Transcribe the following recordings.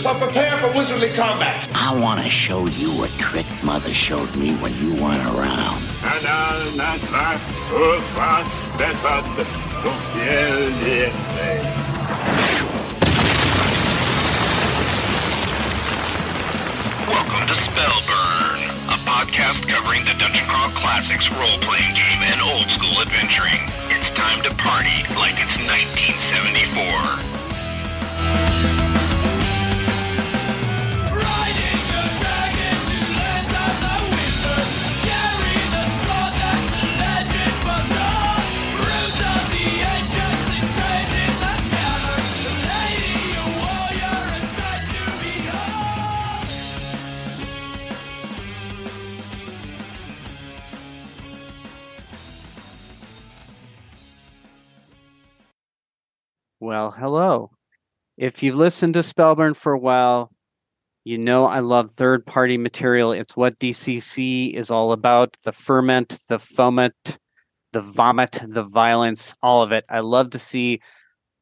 so prepare for wizardly combat. I want to show you a trick Mother showed me when you weren't around. Welcome to Spellburn, a podcast covering the Dungeon Crawl Classics role-playing game and old-school adventuring. It's time to party like it's 1974. Well, hello. If you've listened to Spellburn for a while, you know I love third party material. It's what DCC is all about the ferment, the foment, the vomit, the violence, all of it. I love to see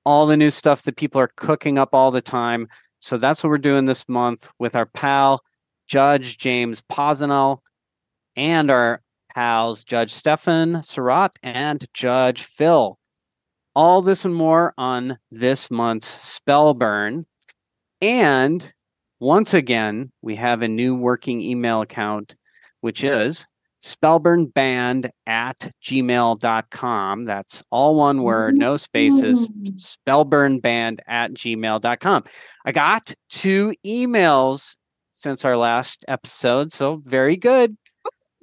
all the new stuff that people are cooking up all the time. So that's what we're doing this month with our pal, Judge James Pozenel, and our pals, Judge Stefan Surratt and Judge Phil all this and more on this month's Spellburn. And once again, we have a new working email account, which is spellburnband at gmail.com. That's all one word, no spaces, mm-hmm. spellburnband at gmail.com. I got two emails since our last episode, so very good.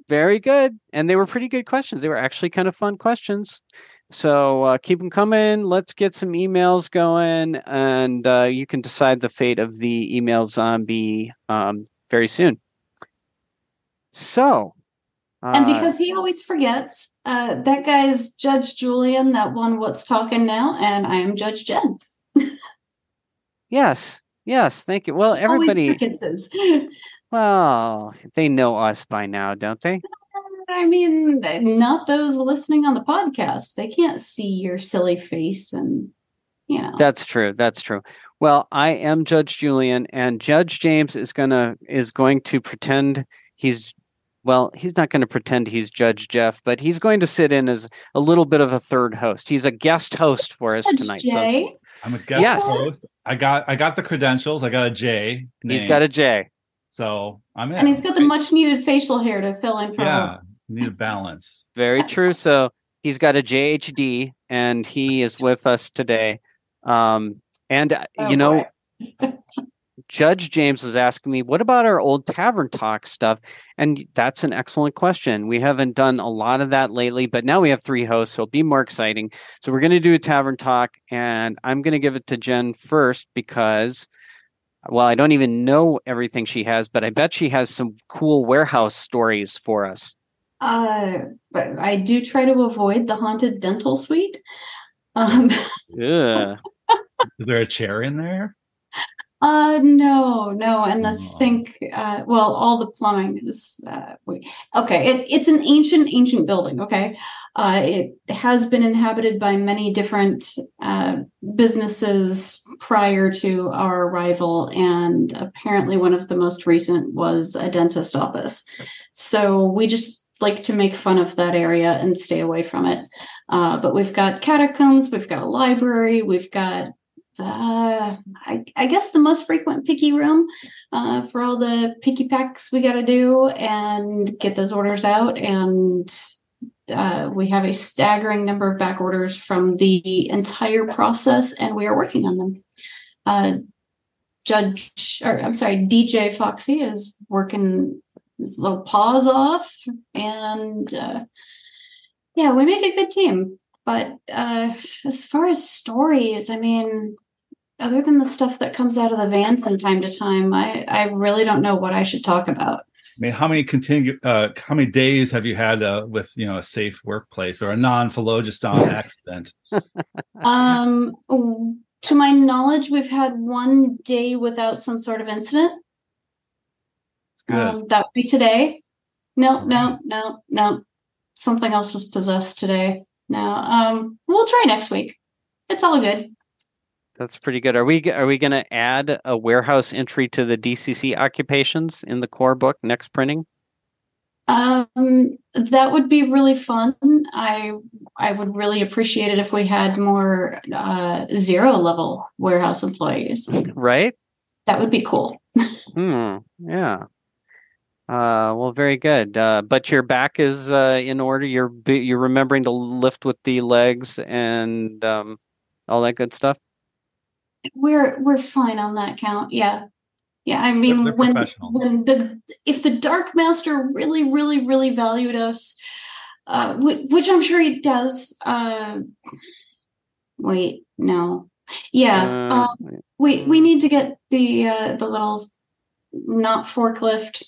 Very good. And they were pretty good questions. They were actually kind of fun questions. So uh, keep them coming. Let's get some emails going, and uh, you can decide the fate of the email zombie um, very soon. So, uh, and because he always forgets, uh, that guy is Judge Julian, that one what's talking now, and I am Judge Jen. yes, yes, thank you. Well, everybody, well, they know us by now, don't they? I mean, not those listening on the podcast. They can't see your silly face and you know. That's true. That's true. Well, I am Judge Julian and Judge James is going to is going to pretend he's well, he's not going to pretend he's Judge Jeff, but he's going to sit in as a little bit of a third host. He's a guest host for us Judge tonight. Jay. So I'm a guest Yes. host. I got I got the credentials. I got a J. he's name, got a J. so I'm in. And he's got the much needed facial hair to fill in for yeah. Need a balance. Very true. So he's got a JHD and he is with us today. Um, and uh, Oh, you know. Judge James was asking me, what about our old tavern talk stuff? And that's an excellent question. We haven't done a lot of that lately, but now we have three hosts, so it'll be more exciting. So we're going to do a tavern talk, and I'm going to give it to Jen first because, well, I don't even know everything she has, but I bet she has some cool warehouse stories for us. Uh, but I do try to avoid the haunted dental suite. Um, Ugh. Is there a chair in there? uh, no, no, and the Aw. sink. Uh, well, all the plumbing is. Uh, wait, okay, it, it's an ancient, ancient building. Okay, uh, it has been inhabited by many different uh, businesses prior to our arrival, and apparently one of the most recent was a dentist office. So we just like to make fun of that area and stay away from it. Uh, but we've got catacombs, we've got a library, we've got I, I guess the most frequent picky room uh, for all the picky packs we got to do and get those orders out. And uh, we have a staggering number of back orders from the entire process, and we are working on them. Uh, Judge, or I'm sorry, DJ Foxy is working his little paws off, and uh, yeah, we make a good team. But uh, as far as stories, I mean, other than the stuff that comes out of the van from time to time, I, I really don't know what I should talk about. I mean, how many continue? Uh, how many days have you had uh, with you know a safe workplace or a non-phlogiston accident? Um, to my knowledge, we've had one day without some sort of incident. It's good. Um, that would be today. No, no, no, no. Something else was possessed today. No, um, we'll try next week. It's all good. That's pretty good. Are we are we going to add a warehouse entry to the DCC occupations in the core book next printing? Um, that would be really fun. I I would really appreciate it if we had more uh, zero level warehouse employees. Right? That would be cool. Hmm. Yeah. Uh, well, very good. Uh, but your back is uh, in order. You're you're remembering to lift with the legs and um, all that good stuff. We're we're fine on that count. Yeah. Yeah, I mean they're when professional. when the if the Dark Master really really really valued us, uh, which, which I'm sure he does. Uh, wait, no, yeah, Uh, um, we we need to get the uh, the little not forklift,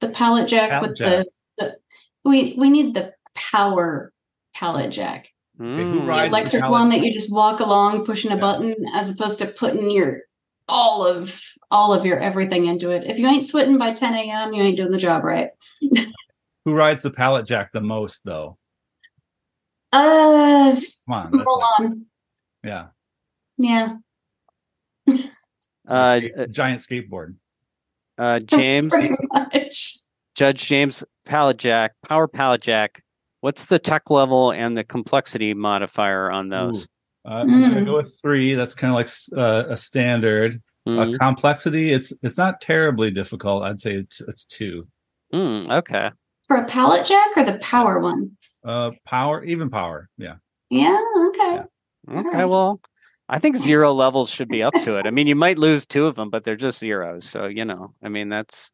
the pallet jack Pallet with jack. the the we we need the power pallet jack, who mm, the rides the electric one that you just walk along pushing a Yeah. button as opposed to putting your all of all of your everything into it. If you ain't sweating by 10 a.m., you ain't doing the job right. Who rides the pallet jack the most, though? Uh, Come on. Roll like- on. yeah. Yeah. uh, Skate- giant skateboard. uh, James, Judge James Pallet Jack, Power Pallet Jack. What's the tech level and the complexity modifier on those? Uh, I'm gonna Mm. go with three. That's kind of like uh, a standard. Mm, Uh, complexity, it's it's not terribly difficult. I'd say it's it's two. mm, okay. For a pallet jack or the power one? Uh, power, even power. Yeah. Yeah, okay. Okay. Alright. Well, I think zero levels should be up to it. I mean, you might lose two of them, but they're just zeros. So you know, I mean, that's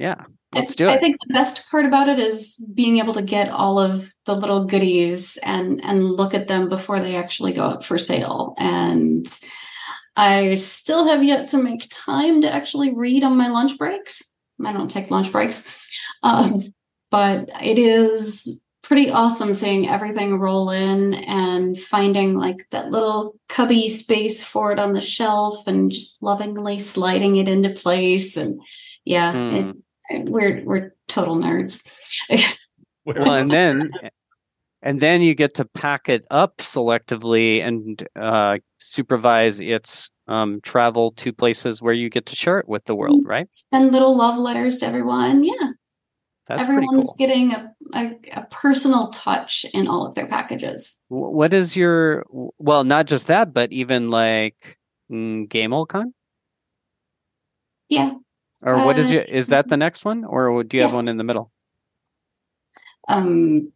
yeah. Let's do I think the best part about it is being able to get all of the little goodies and and look at them before they actually go up for sale. And I still have yet to make time to actually read on my lunch breaks. I don't take lunch breaks, um, but it is pretty awesome seeing everything roll in and finding like that little cubby space for it on the shelf and just lovingly sliding it into place and yeah it, Hmm. We're we're total nerds. Well, and then and then you get to pack it up selectively and uh, supervise its um, travel to places where you get to share it with the world, right? Send little love letters to everyone. Yeah, That's everyone's cool. getting a, a a personal touch in all of their packages. What is your well, not just that, but even like mm, Gamehole Con? Yeah. Or what is Uh, your is that the next one, or do you have yeah. one in the middle? Um,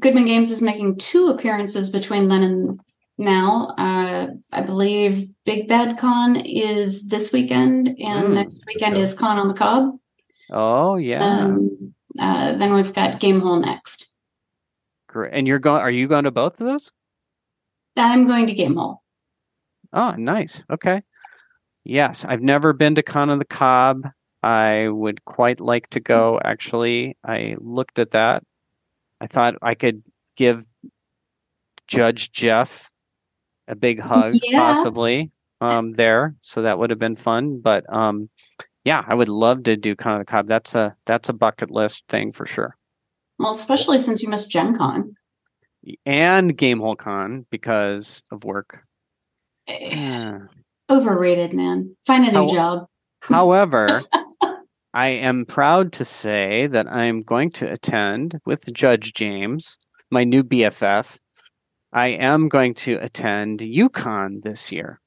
Goodman Games is making two appearances between then and now. Uh, I believe Big Bad Con is this weekend, and Mm, next weekend okay. is Con on the Cob. Oh yeah, Um, uh, then we've got Game Hole next. great. And you're going? Are you going to both of those? I'm going to Game Hole. Oh, nice. Okay. Yes, I've never been to Con of the Cob. I would quite like to go, actually. I looked at that. I thought I could give Judge Jeff a big hug, Yeah. possibly, um, there. So that would have been fun. But um, yeah, I would love to do Con of the Cob. That's a that's a bucket list thing for sure. Well, especially since you missed Gen Con. And Gamehole Con because of work. Eh, Yeah. Overrated, man. Find a new How- job. However, I am proud to say that I'm going to attend with Judge James, my new BFF. I am going to attend U-Con this year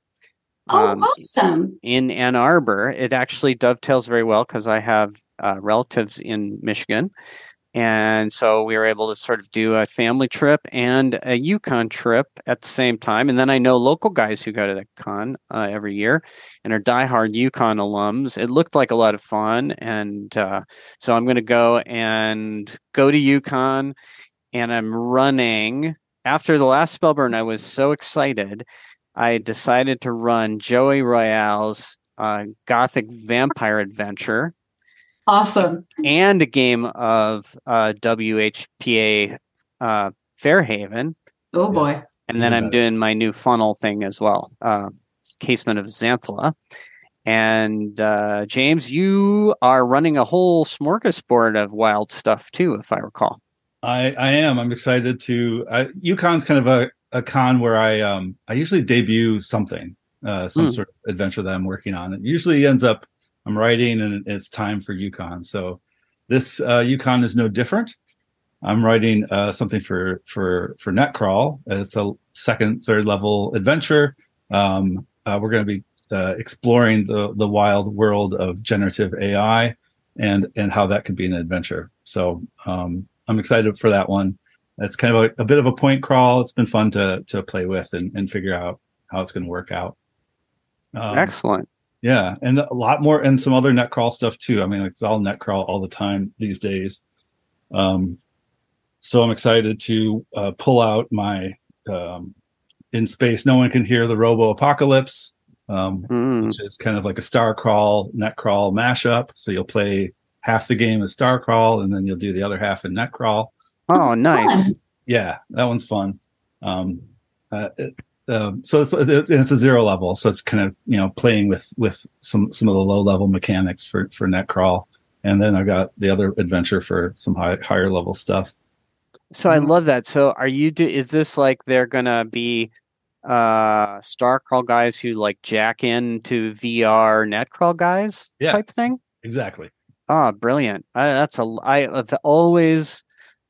Oh, Um, awesome. in Ann Arbor. It actually dovetails very well because I have uh, relatives in Michigan. And so we were able to sort of do a family trip and a U-Con trip at the same time. And then I know local guys who go to the con uh, every year and are diehard U-Con alums. It looked like a lot of fun. And uh, so I'm going to go and go to U-Con. And I'm running. After the last Spellburn, I was so excited. I decided to run Joey Royale's uh, Gothic Vampire Adventure Awesome. and a game of uh, WHPA uh, Fairhaven. Oh boy. And then Yeah. I'm doing my new funnel thing as well, uh, Casement of Xanthla. And uh, James, you are running a whole smorgasbord of wild stuff too, if I recall. I, I am. I'm excited to. I, U-Con's kind of a, a con where I um I usually debut something. uh, some Hmm. sort of adventure that I'm working on. It usually ends up I'm writing and it's time for U-Con. So this uh, U-Con is no different. I'm writing uh, something for for for Netcrawl. It's a second, third level adventure. Um, uh, we're going to be uh, exploring the the wild world of generative AI and and how that could be an adventure. So um, I'm excited for that one. It's kind of a, a bit of a point crawl. It's been fun to to play with and, and figure out how it's going to work out. Um, Excellent. Yeah, and a lot more and some other net crawl stuff too. I mean, it's all net crawl all the time these days. Um, so I'm excited to uh, pull out my um, in space. No one can hear the Robo Apocalypse, um, Mm. which is kind of like a star crawl net crawl mashup. So you'll play half the game as star crawl, and then you'll do the other half in net crawl Oh, nice. Yeah that one's fun um uh, it, um, so it's, it's it's a zero level so it's kind of you know playing with with some some of the low level mechanics for for net crawl and then i got the other adventure for some high, higher level stuff So I love that. So are you do is this like they're gonna be uh star crawl guys who like jack into VR net crawl guys Yeah. type thing? exactly Ah, brilliant. I, that's a I have always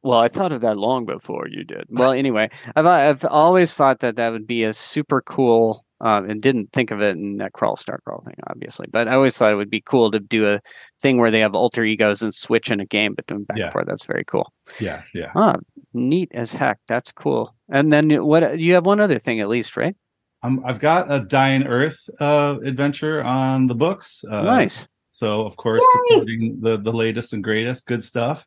well, I thought of that long before you did. Well, anyway, I've I've always thought that that would be a super cool um, and didn't think of it in that crawl start crawl thing, obviously. But I always thought it would be cool to do a thing where they have alter egos and switch in a game between back Yeah. and forth. That's very cool. yeah yeah Ah, neat as heck. That's cool. And then you- what? You have one other thing at least, right? um, i've got a dying earth uh adventure on the books uh, nice. So of course, supporting the the latest and greatest, good stuff.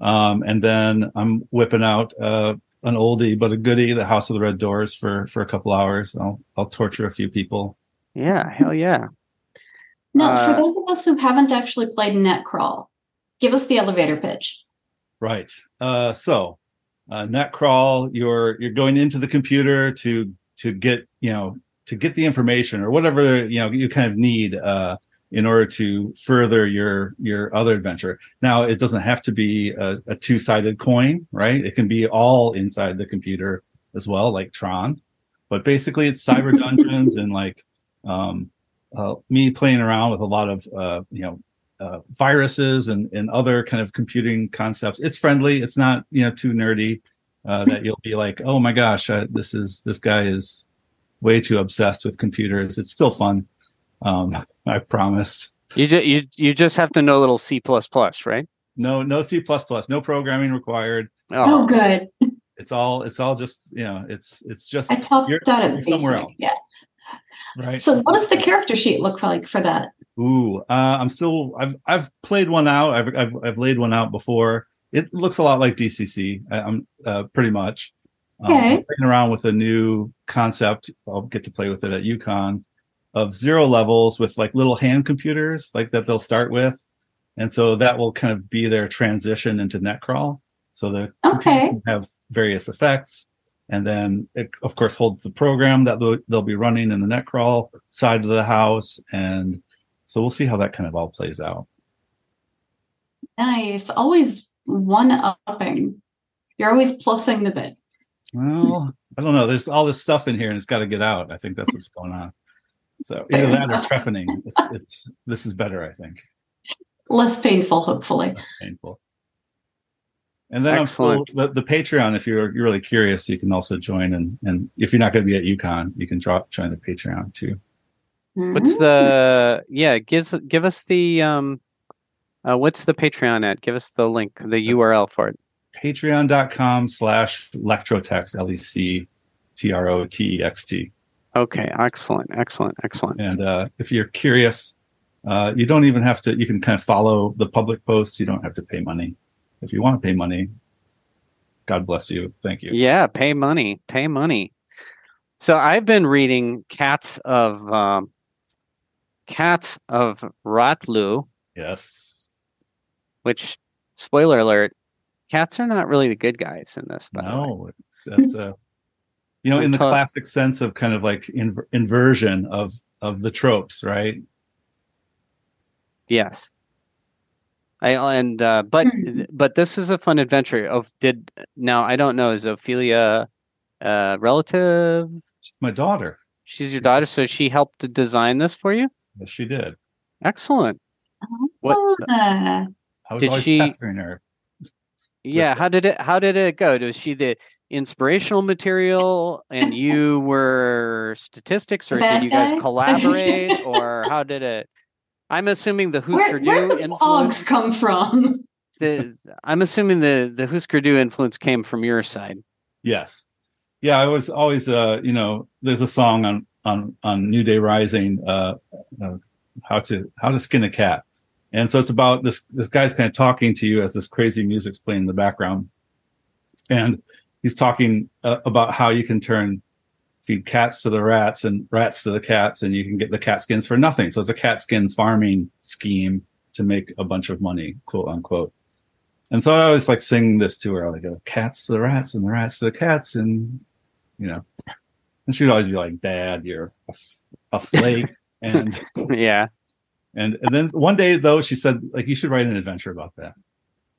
Um, and then I'm whipping out uh, an oldie but a goodie, the House of the Red Doors, for for a couple hours. I'll I'll torture a few people. Yeah. Hell yeah. Now, Uh, for those of us who haven't actually played Netcrawl, give us the elevator pitch. Right. Uh, so uh, net crawl, you're you're going into the computer to to get you know to get the information or whatever you know you kind of need uh, in order to further your your other adventure. Now it doesn't have to be a, a two sided coin, right? It can be all inside the computer as well, like Tron. But basically, it's cyber dungeons and like um, uh, me playing around with a lot of uh, you know uh, viruses and, and other kind of computing concepts. It's friendly. It's not you know too nerdy uh, that you'll be like, oh my gosh, uh, this is this guy is way too obsessed with computers. It's still fun. Um, I promise. You just you you just have to know a little C plus plus, right? No, no C plus plus, no programming required. Oh, good. It's all it's all just you know it's it's just I topped You're- that at you're somewhere basic. else. Yeah. right. So, what does the character sheet look like for that? Ooh, uh, I'm still. I've I've played one out. I've I've I've laid one out before. It looks a lot like DCC. I, am uh, pretty much. Um, Okay. I'm playing around with a new concept. I'll get to play with it at U-Con of zero levels with like little hand computers, like that they'll start with, and so that will kind of be their transition into Netcrawl. So the Okay. have various effects, and then it of course holds the program that they'll, be running in the Netcrawl side of the house, and so we'll see how that kind of all plays out. Nice. Always one upping. You're always plussing the bit. Well, I don't know. There's all this stuff in here, and it's got to get out. I think that's what's going on. So either that or trepanning. It's, it's this is better. I think Less painful, hopefully. less painful. And then I'm still, the, the Patreon. If you're you're really curious, you can also join. And and if you're not going to be at U-Con, you can drop join the Patreon too. What's the yeah? Gives give us the um, uh, what's the Patreon at? Give us the link, the URL for it. Patreon.com slash Lectrotext L E C T R O T E X T. Okay, excellent, excellent, excellent. And uh, if you're curious, uh, you don't even have to. You can kind of follow the public posts. You don't have to pay money. If you want to pay money, God bless you. Thank you. Yeah, pay money, pay money. So I've been reading Cats of um, Cats of Rahtlu, Yes. which spoiler alert, cats are not really the good guys in this. By way. No, it's, it's a you know in the classic sense of kind of like inver- inversion of of the tropes, right? Yes. I and uh, but Hmm. but this is a fun adventure. Of did now I don't know is Ophelia uh relative? She's my daughter. She's your daughter, so she helped to design this for you. Yes, she did. Excellent. What? I was Did she- her. Yeah. How did it? How did it go? Was she the inspirational material, and you were statistics, or did you guys guy? collaborate, or how did it? I'm assuming the where, Husker where'd Du the influence. pogs come from? The, I'm assuming the the Husker Du influence came from your side. Yes. Yeah, I was always uh, you know, there's a song on on on New Day Rising, uh, uh how to how to skin a cat. And so it's about this this guy's kind of talking to you as this crazy music's playing in the background. And he's talking uh, about how you can turn feed cats to the rats and rats to the cats and you can get the cat skins for nothing. So it's a cat skin farming scheme to make a bunch of money, quote unquote. And so I always like sing this to her. I go, cats to the rats and the rats to the cats. And, you know, and she'd always be like, dad, you're a, f- a flake. and, yeah. and, and then one day though, she said like, you should write an adventure about that.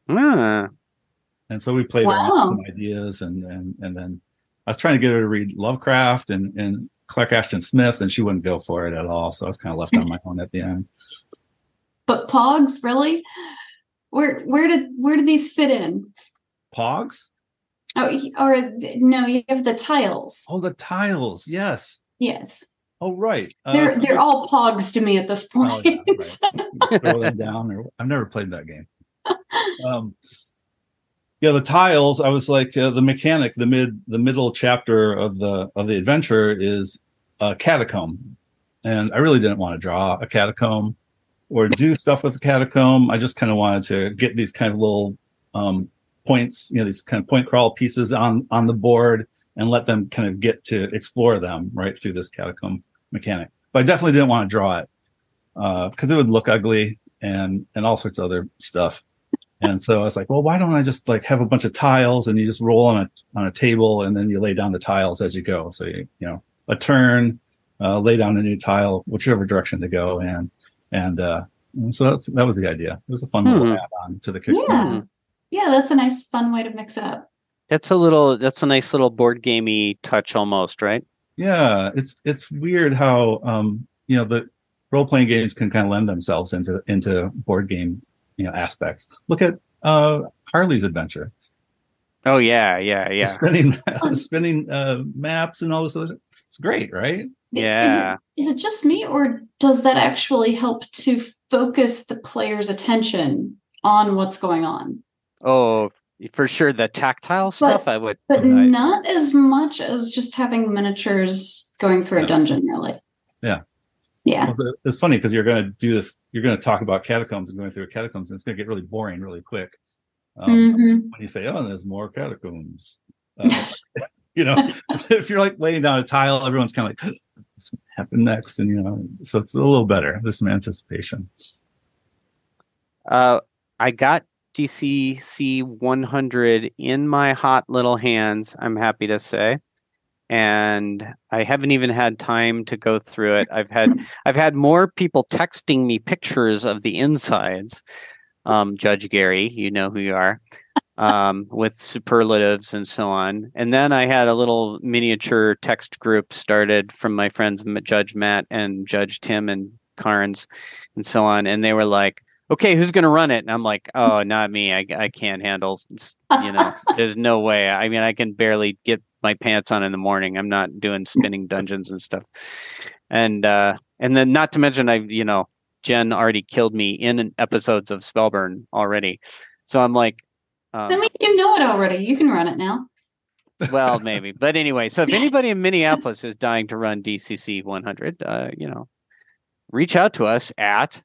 Ah, And so we played around with some ideas and, and, and then I was trying to get her to read Lovecraft and, and Clark Ashton Smith and she wouldn't go for it at all. So I was kind of left on my own at the end. But pogs, really? Where where did where did these fit in? Pogs? Oh, or no, you have the tiles. Oh, the tiles. Yes. Yes, Oh, right. Uh, they're so they're all pogs to me at this Oh, point. yeah, throw them down or I've never played that game. Um, yeah, the tiles. I was like uh, the mechanic. The mid the middle chapter of the of the adventure is a catacomb, and I really didn't want to draw a catacomb or do stuff with the catacomb. I just kind of wanted to get these kind of little um, points, you know, these kind of point crawl pieces on on the board and let them kind of get to explore them right through this catacomb mechanic. But I definitely didn't want to draw it because it would look ugly and and all sorts of other stuff. And so I was like, well, why don't I just like have a bunch of tiles and you just roll on a on a table and then you lay down the tiles as you go. So you you know a turn, uh, lay down a new tile, whichever direction to go, and and, uh, and so that's that was the idea. It was a fun Hmm. little add on to the Kickstarter. yeah, yeah, that's a nice fun way to mix it up. that's a little. That's a nice little board gamey touch, almost, right? Yeah, it's it's weird how um you know the role playing games can kind of lend themselves into into board game you know aspects. Look at uh Harley's adventure. Oh yeah, yeah, yeah. spinning spinning uh maps and all this other it's great, right? Yeah. Is it, is it just me, or does that actually help to focus the player's attention on what's going on? Oh, for sure. The tactile stuff, I would. But Right. not as much as just having miniatures going through a dungeon, really. Yeah. Yeah. It's funny because you're going to do this. You're going to talk about catacombs and going through catacombs, and it's going to get really boring really quick. Um, Mhm. When you say, "Oh, there's more catacombs," uh, you know, if you're like laying down a tile, everyone's kind of like, "What's going to happen next?" And you know, so it's a little better. There's some anticipation. Uh, I got DCC 100 in my hot little hands. I'm happy to say, and I haven't even had time to go through it. I've had I've had more people texting me pictures of the insides. Um, Judge Gary, you know who you are, um, with superlatives and so on. And then I had a little miniature text group started from my friends Judge Matt and Judge Tim and Carnes and so on, and they were like okay, who's going to run it? And I'm like, oh, not me. I, I can't handle, you know, there's no way. I mean, I can barely get my pants on in the morning. I'm not doing spinning dungeons and stuff. And, uh, and then not to mention, I've, you know, Jen already killed me in episodes of Spellburn already. So I'm like, um, That means you know it already. You can run it now. well, maybe. But anyway, so if anybody in Minneapolis is dying to run DCC 100, uh, you know, reach out to us at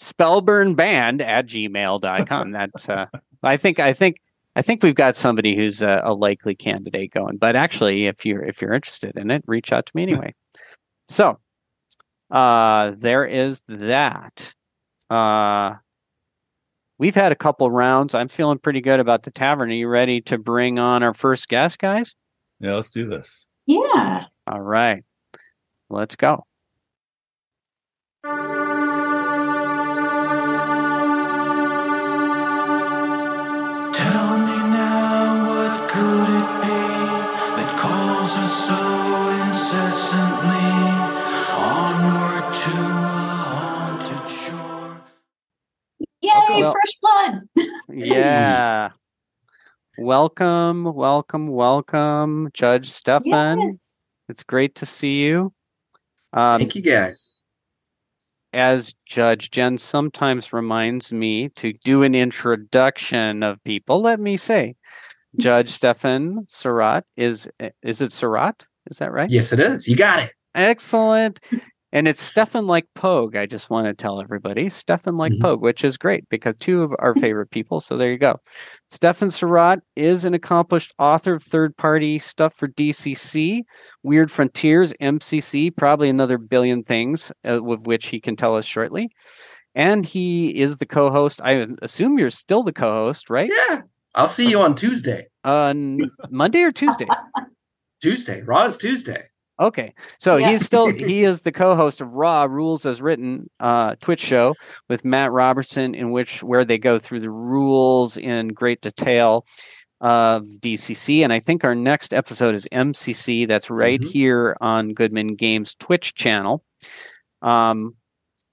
spellburnband at gmail.com. That's, uh, I think, I think, I think we've got somebody who's a, a likely candidate going. But actually, if you're if you're interested in it, reach out to me anyway. So, uh, there is that. Uh, we've had a couple rounds. I'm feeling pretty good about the tavern. Are you ready to bring on our first guest, guys? Yeah, let's do this. Yeah. All right. Let's go. Yay, Well- fresh blood. Yeah. Welcome, welcome, welcome, Judge Stefan. Yes. It's great to see you. Um, Thank you guys. as Judge Jen sometimes reminds me to do an introduction of people, let me say, Judge Stefan Surratt is is it Surratt? Is that right? Yes, it is. You got it. Excellent. And it's Stefan like Pogue. I just want to tell everybody Stefan like Mhm. Pogue, which is great because two of our favorite people. So there you go. Stefan Surratt is an accomplished author of third party stuff for DCC, Weird Frontiers, MCC, probably another billion things, uh, with which he can tell us shortly. And he is the co host. I assume you're still the co host, right? Yeah. I'll see you on Tuesday. Uh, n- Monday or Tuesday? Tuesday. Raw is Tuesday. Okay, so Yeah. he's still he is the co-host of Raw Rules as Written uh, Twitch show with Matt Robertson, in which where they go through the rules in great detail of DCC, and I think our next episode is MCC. That's right Mhm. here on Goodman Games Twitch channel. Um,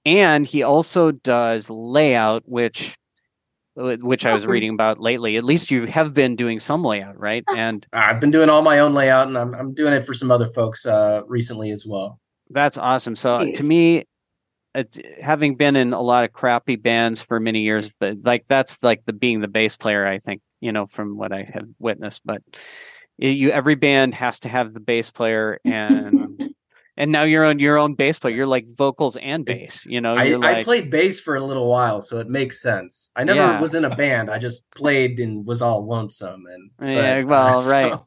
and he also does layout, which which I was reading about lately. At least you have been doing some layout, right? And I've been doing all my own layout, and I'm I'm doing it for some other folks uh, recently as well. That's awesome. So uh, to me, it, having been in a lot of crappy bands for many years, but like that's like the being the bass player, I think you know from what I have witnessed. But it, you every band has to have the bass player, and and now you're on your own bass player. You're like vocals and bass. You know, I, you're I like played bass for a little while, so it makes sense. I never Yeah. was in a band. I just played and was all lonesome. And Yeah, but, well, so- right.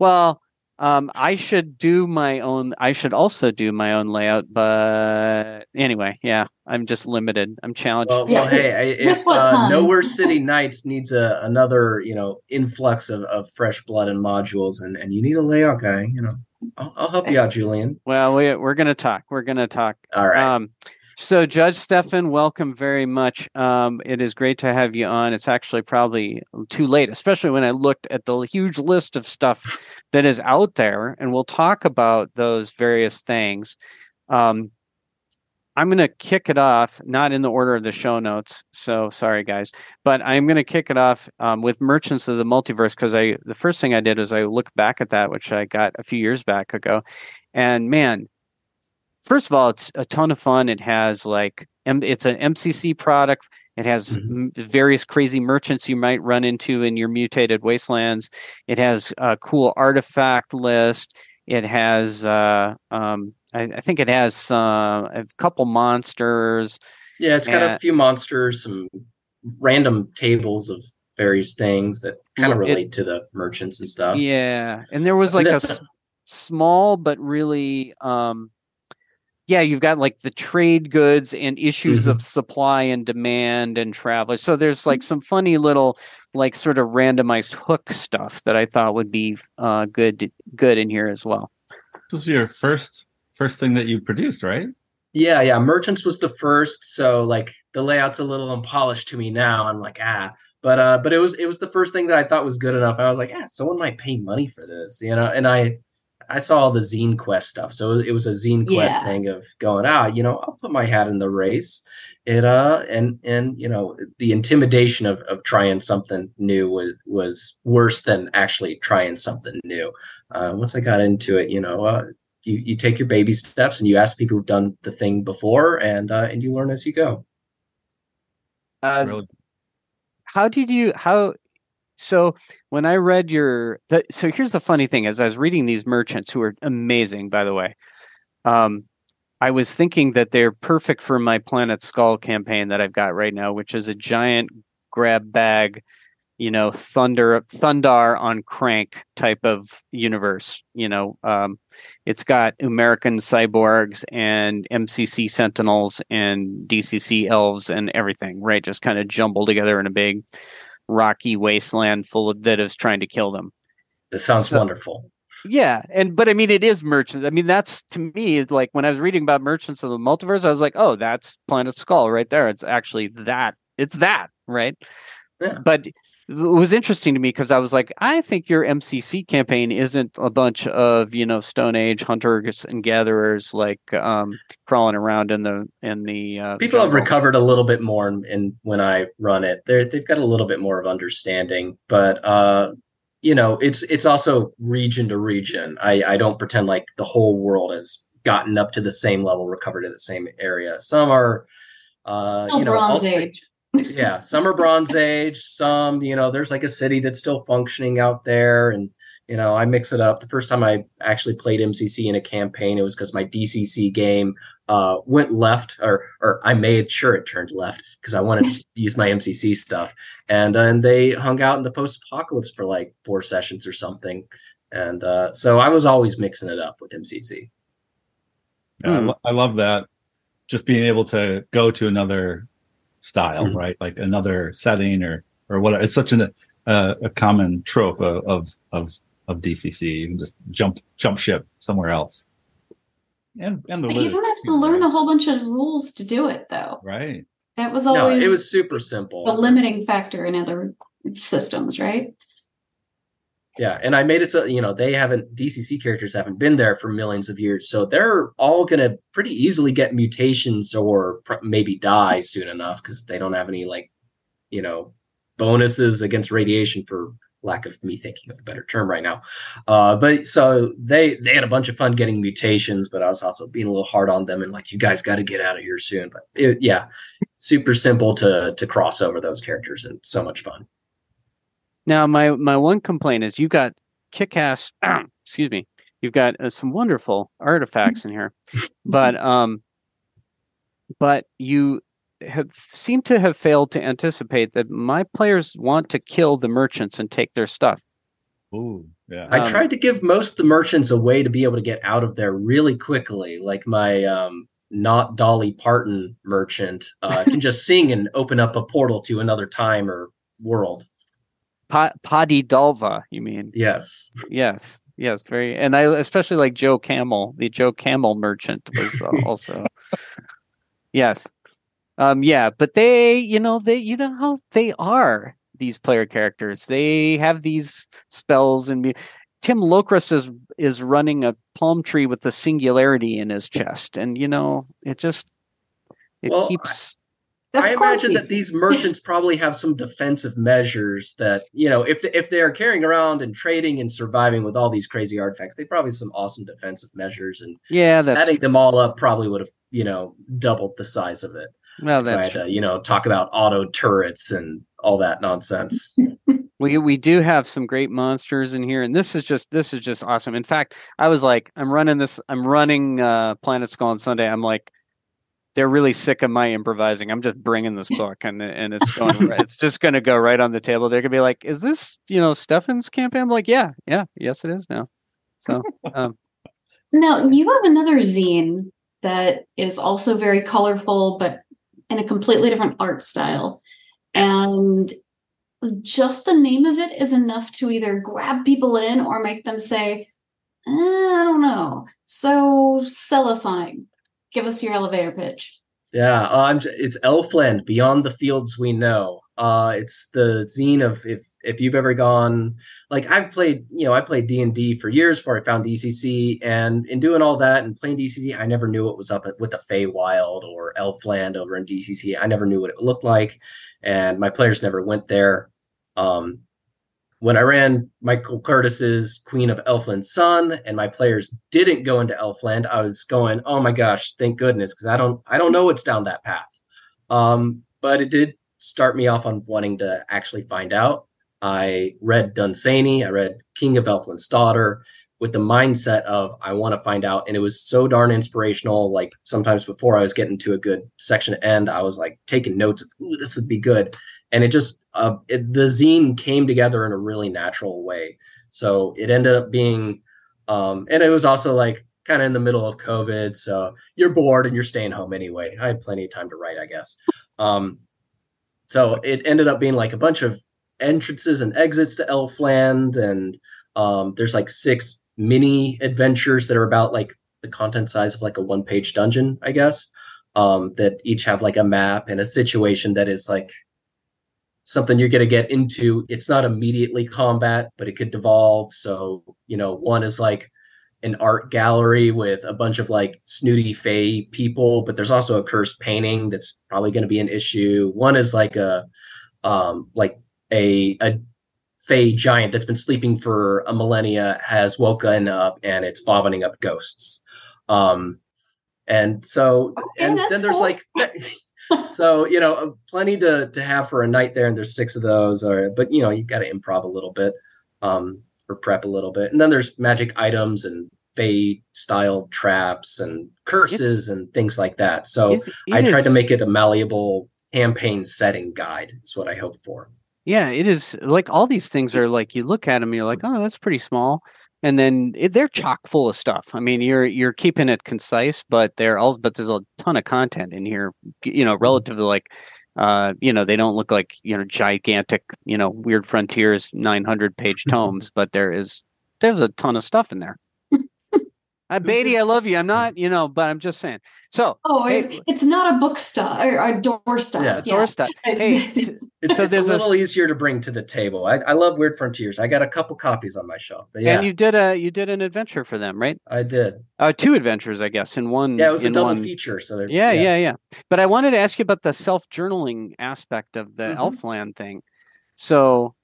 well. Um, I should do my own. I should also do my own layout, but anyway, yeah, I'm just limited. I'm challenged. Well, well, hey, I- if uh. Nowhere City Nights needs a another, you know, influx of, of fresh blood and modules, and, and you need a layout guy, you know, I'll, I'll help you out, Julian. Well, we, we're going to talk. We're going to talk. All right. Um, so, Judge Stefan, welcome very much. Um, it is great to have you on. It's actually probably too late, especially when I looked at the huge list of stuff that is out there, and we'll talk about those various things. Um, I'm going to kick it off, not in the order of the show notes. So sorry, guys, but I'm going to kick it off um, with Merchants of the Multiverse because I the first thing I did is I looked back at that, which I got a few years back ago, and man, first of all, it's a ton of fun. It has like it's an MCC product. It has Mhm. various crazy merchants you might run into in your mutated wastelands. It has a cool artifact list. It has, uh, um, I, I think it has uh, a couple monsters. yeah, it's got uh, a few monsters, some random tables of various things that kind of Well, it- relate to the merchants and stuff. Yeah, and there was like a s- small but really, um, yeah, you've got like the trade goods and issues of supply and demand and travel. So there's like some funny little, like sort of randomized hook stuff that I thought would be uh, good, good in here as well. This was your first first thing that you produced, right? Yeah, yeah. Merchants was the first, so like the layout's a little unpolished to me now. I'm like, ah, but uh, but it was it was the first thing that I thought was good enough. I was like, yeah, someone might pay money for this, you know. And I I saw all the Zine Quest stuff, so it was a Zine Quest Yeah. thing of going out. you know, I'll put my hat in the race. It uh, and and you know, the intimidation of of trying something new was was worse than actually trying something new. Uh, once I got into it, you know, uh, you, you take your baby steps and you ask people who've done the thing before and uh, and you learn as you go. Uh, how did you how so when i read your the, so here's the funny thing as i was reading these merchants who are amazing by the way um i was thinking that they're perfect for my planet skull campaign that i've got right now which is a giant grab bag you know thunder Thundarr on crank type of universe you know um it's got american cyborgs and mcc sentinels and dcc elves and everything right? Just kind of jumbled together in a big rocky wasteland full of that is trying to kill them. This sounds So- wonderful. Yeah and but i mean it is merchants i mean that's to me like when i was reading about merchants of the multiverse i was like oh that's planet skull right there it's actually that it's that right? Yeah. but it was interesting to me because I was like, I think your MCC campaign isn't a bunch of you know Stone Age hunters and gatherers like um, crawling around in the in the uh, People have recovered a little bit more in, in when I run it. They're, they've got a little bit more of understanding, but uh, you know, it's it's also region to region. I I don't pretend like the whole world has gotten up to the same level, recovered to the same area. Some are, uh, Still you know, Bronze I'll stick- Age. Yeah, some are Bronze Age. Some, you know, there's like a city that's still functioning out there, and you know, I mix it up. The first time I actually played MCC in a campaign, it was because my DCC game uh, went left, or or I made sure it turned left because I wanted to use my MCC stuff, and and they hung out in the post-apocalypse for like four sessions or something, and uh, so I was always mixing it up with MCC. Yeah, I, lo- I love that. Just being able to go to another style, Mhm. right? Like another setting or or whatever. It's such an uh, a common trope of, of of of DCC. You can just jump jump ship somewhere else. And and the But you don't have to learn a whole bunch of rules to do it, though. right. That was No, always it was super simple. the limiting factor in other systems, right? Yeah, and I made it so you know they haven't DCC characters haven't been there for millions of years, so they're all gonna pretty easily get mutations or pr- maybe die soon enough because they don't have any like, you know, bonuses against radiation for lack of me thinking of a better term right now. Uh, but so they they had a bunch of fun getting mutations, but I was also being a little hard on them and like you guys got to get out of here soon. But it, yeah, super simple to to cross over those characters and so much fun. Now, my my one complaint is you've got kick-ass. excuse me. You've got uh, some wonderful artifacts in here, but um, but you have seem to have failed to anticipate that my players want to kill the merchants and take their stuff. Ooh, yeah. I Um, tried to give most of the merchants a way to be able to get out of there really quickly, like my um, not Dolly Parton merchant uh, can just sing and open up a portal to another time or world. Pa- Padi Dalva, you mean? Yes, Yes, yes, very. And I especially like Joe Camel. The Joe Camel merchant was uh, also. yes, um, yeah, but they, you know, they, you know how they are. These player characters, they have these spells and. Tim Locris is is running a palm tree with the singularity in his chest, and you know, it just it Well, keeps. I imagine that these merchants probably have some defensive measures that you know if if they are carrying around and trading and surviving with all these crazy artifacts, they probably have some awesome defensive measures and Yeah, that's setting them all up probably would have you know doubled the size of it. well, that's Right, uh, you know, talk about auto turrets and all that nonsense. we we do have some great monsters in here and this is just this is just awesome in fact i was like i'm running this i'm running uh planet skull on sunday i'm like they're really sick of my improvising i'm just bringing this book and and it's going right, it's just going to go right on the table they're going to be like is this you know stefan's campaign i'm like yeah yeah yes it is now so um Now, you have another zine that is also very colorful, but in a completely different art style. And just the name of it is enough to either grab people in or make them say, "Eh, I don't know. So sell us on it. Give us your elevator pitch. Yeah, uh, it's Elfland Beyond the Fields We Know. Uh, it's the zine of if if you've ever gone like I've played, you know, I played D and D for years before I found DCC, and in doing all that and playing DCC, I never knew what was up with the Feywild or Elfland over in DCC. I never knew what it looked like, and my players never went there. Um, when I ran Michael Curtis's Queen of Elfland's Son, and my players didn't go into Elfland, I was going, "Oh my gosh, thank goodness!" Because I don't, I don't know what's down that path. Um, but it did start me off on wanting to actually find out. I read Dunsany, I read King of Elfland's Daughter, with the mindset of I want to find out, and it was so darn inspirational. Like sometimes before I was getting to a good section end, I was like taking notes of, "Ooh, this would be good." And it just uh, it, the zine came together in a really natural way. So it ended up being um and it was also like kind of in the middle of covid so you're bored and you're staying home anyway. I had plenty of time to write i guess. Um so it ended up being like a bunch of entrances and exits to elfland and um there's like six mini adventures that are about like the content size of like a one page dungeon i guess. Um that each have like a map and a situation that is like something you're going to get into. It's not immediately combat, but it could devolve. So, you know, one is like an art gallery with a bunch of like snooty fey people, but there's also a cursed painting that's probably going to be an issue. One is like a um like a a fey giant that's been sleeping for a millennia has woken up and it's vomiting up ghosts. Um and so Okay, and then there's cool. like so you know plenty to to have for a night there and there's six of those or but you know you got to improv a little bit um or prep a little bit. And then there's magic items and fey style traps and curses and things like that. So It- i tried to make it a malleable campaign setting guide is what i hope for. Yeah, it is like all these things are like you look at them, you're like, oh, that's pretty small, and then it, they're chock full of stuff. I mean, you're you're keeping it concise, but they're all but there's a ton of content in here. You know, relative to like, uh, you know, they don't look like you know gigantic, you know, weird frontiers 900 page tomes, but there is there's a ton of stuff in there. Uh, Beatty, I love you. I'm not, you know, but I'm just saying. So, Oh, Hey, it's not a book style or a door style. Yeah, Yeah, door stuff. Hey, t- it's, So it's a there's a s- little easier to bring to the table I, I love weird frontiers i got a couple copies on my shelf but yeah and you did a you did an adventure for them, right? i did Uh, two adventures, I guess, in one. yeah it was a in double one. feature so they're- Yeah, yeah, yeah. But I wanted to ask you about the self journaling aspect of the Mhm. Elfland thing. So,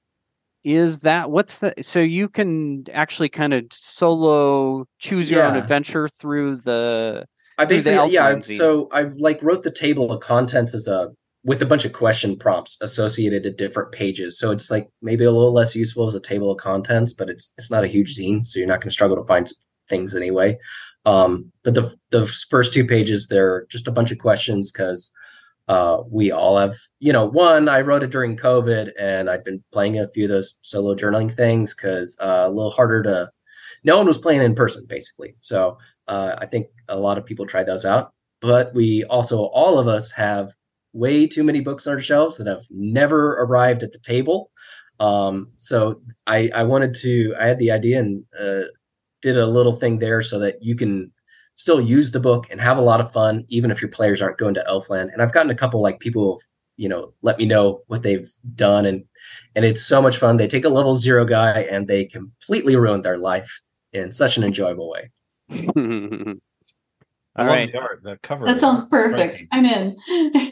is that what's the so you can actually kind of solo choose your own adventure through the I through the basically yeah. I-. So I like wrote the table of contents as a with a bunch of question prompts associated to different pages. So it's like maybe a little less useful as a table of contents, but it's it's not a huge zine, so you're not going to struggle to find things anyway. Um, but the the first two pages they're just a bunch of questions because uh, we all have you know one I wrote it during COVID and I've been playing a few of those solo journaling things because uh, a little harder to. No one was playing in person basically, so uh, I think a lot of people tried those out, but we also, all of us have way too many books on our shelves that have never arrived at the table. Um, so I, I wanted to, I had the idea and uh, did a little thing there so that you can still use the book and have a lot of fun, even if your players aren't going to Elfland. And I've gotten a couple like people, who've, you know, let me know what they've done, and and it's so much fun. They take a level zero guy and they completely ruin their life in such an enjoyable way. I love right. the art, the cover. that sounds perfect. striking. I'm in.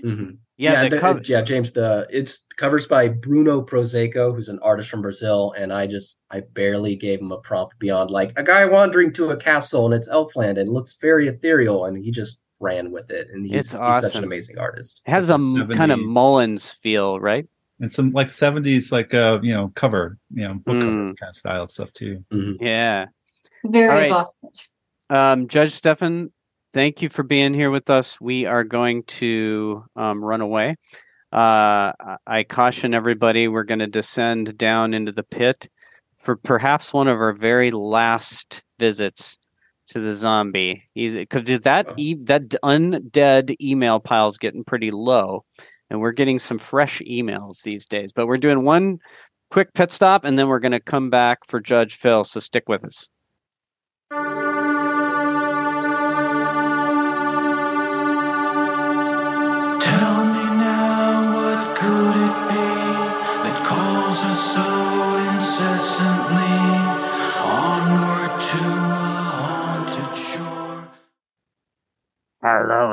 Mhm. Yeah, the the- cover. yeah, James. The it's covers by Bruno Prosaiko, who's an artist from Brazil, and I just I barely gave him a prompt beyond like a guy wandering to a castle and it's Elfland and looks very ethereal, and he just ran with it, and he's, It's he's such an amazing artist. It has a It's m- kind of Mullen's feel, right? and some like 70s like uh you know cover you know book cover Mm. kind of style stuff too Yeah. Very All right. evocative. Um, Judge Stefan, thank you for being here with us. We are going to um, run away. Uh, I- caution everybody, we're going to descend down into the pit for perhaps one of our very last visits to the zombie. He's because that Oh. e- that undead email pile's getting pretty low, and we're getting some fresh emails these days. But we're doing one quick pit stop, and then we're going to come back for Judge Phil. So stick with us.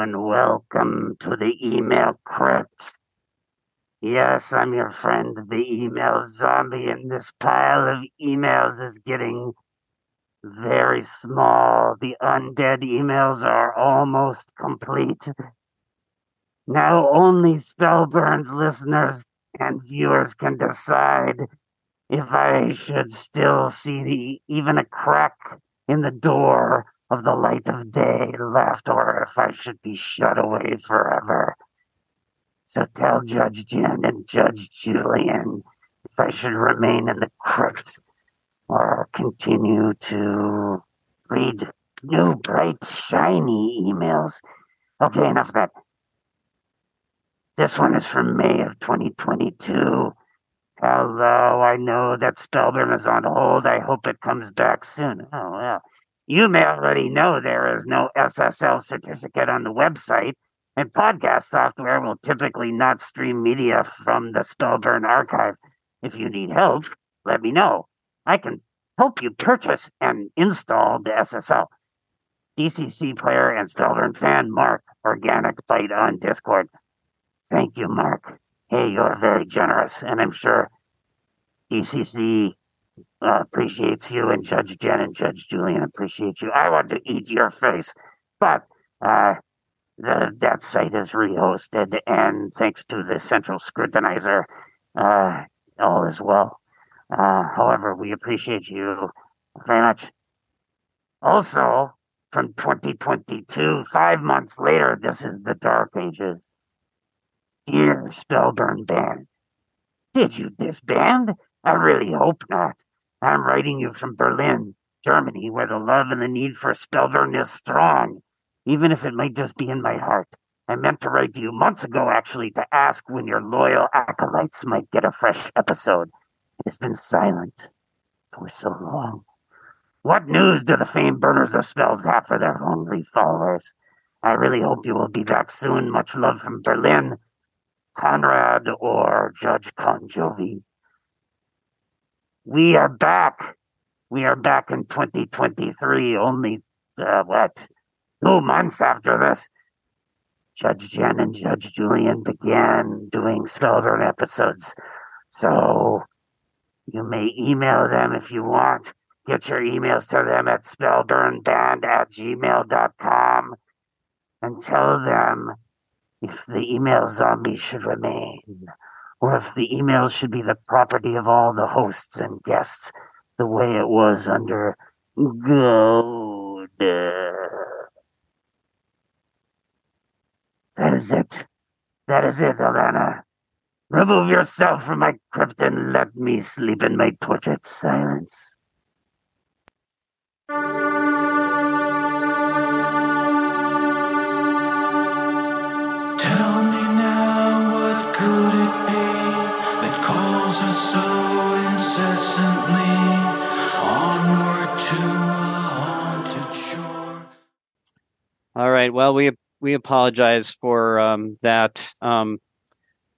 And welcome to the email crypt. Yes, I'm your friend, the email zombie, and this pile of emails is getting very small. The undead emails are almost complete. Now only Spellburn's listeners and viewers can decide if I should still see the even a crack in the door of the light of day left, or if I should be shut away forever. So tell Judge Jen and Judge Julian if I should remain in the crypt or continue to read new, bright, shiny emails. Okay, enough of that. This one is from May of 2022. Hello, I know that Spellburn is on hold. I hope it comes back soon. Oh, well. You may already know there is no SSL certificate on the website, and podcast software will typically not stream media from the Spellburn archive. If you need help, let me know. I can help you purchase and install the SSL. DCC player and Spellburn fan Mark, Organic Fight on Discord. Thank you, Mark. Hey, you're very generous, and I'm sure DCC uh, appreciates you, and Judge Jen and Judge Julian appreciate you. I want to eat your face, but uh, the that site is rehosted, and thanks to the central scrutinizer, uh, all is well. Uh, however, we appreciate you very much. Also, from 2022, five months later, this is the Dark Ages. Dear Spellburn Band, did you disband? I really hope not. I'm writing you from Berlin, Germany, where the love and the need for Spellburn is strong, even if it might just be in my heart. I meant to write to you months ago, actually, to ask when your loyal acolytes might get a fresh episode. It has been silent for so long. What news do the famed burners of spells have for their hungry followers? I really hope you will be back soon. Much love from Berlin, Conrad or Judge Conjovi. We are back. We are back in 2023, only, uh, what, two months after this. Judge Jen and Judge Julian began doing Spellburn episodes. So you may email them if you want. Get your emails to them at spellburnband at gmail.com and tell them if the email zombie should remain or if the emails should be the property of all the hosts and guests the way it was under Gold. That is it. That is it, Alana. Remove yourself from my crypt and let me sleep in my tortured silence. We we apologize for um, that um,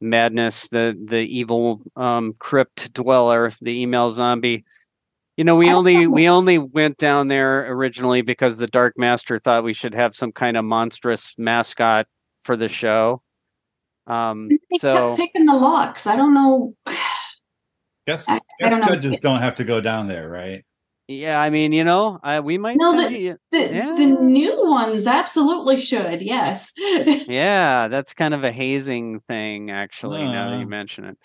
madness. The the evil um, crypt dweller, the email zombie. You know, we only we only went down there originally because the Dark Master thought we should have some kind of monstrous mascot for the show. Um, They so kept picking the locks. I don't know. Guess, I- I don't judges It's- don't have to go down there, right? Yeah, I mean, you know, I, we might No, the- you. The, Yeah. the new ones absolutely should. Yes. Yeah, that's kind of a hazing thing, actually. now that Uh, you mention it.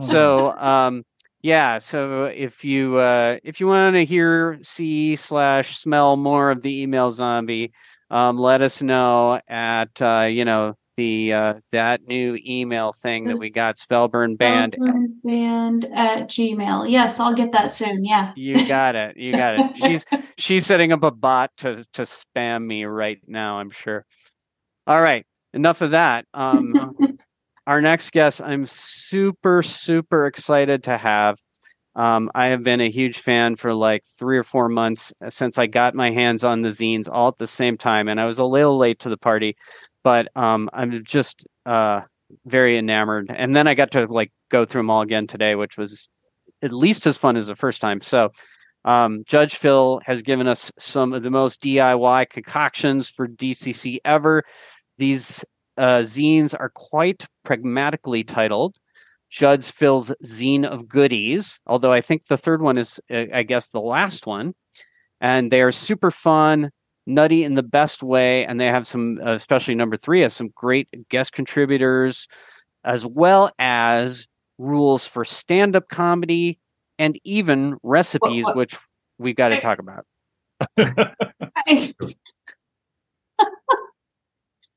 So um yeah so if you uh if you want to hear see slash smell more of the email zombie um let us know at uh you know the uh that new email thing that we got spellburn band. Band at Gmail. Yes, I'll get that soon. Yeah. you got it. You got it. She's she's setting up a bot to to spam me right now i'm sure. All right. Enough of that. Um our next guest i'm super super excited to have. Um, i have been a huge fan for like three or four months uh, since i got my hands on the zines all at the same time and i was a little late to the party but um, i'm just uh, very enamored and then i got to like go through them all again today which was at least as fun as the first time so um, judge phil has given us some of the most diy concoctions for dcc ever these uh, zines are quite pragmatically titled. Judge Phil's Zine of Goodies, although I think the third one is, uh, I guess, the last one. And they are super fun, nutty in the best way. And they have some, uh, especially number three, has some great guest contributors, as well as rules for stand up comedy and even recipes, what- which we've got to talk about.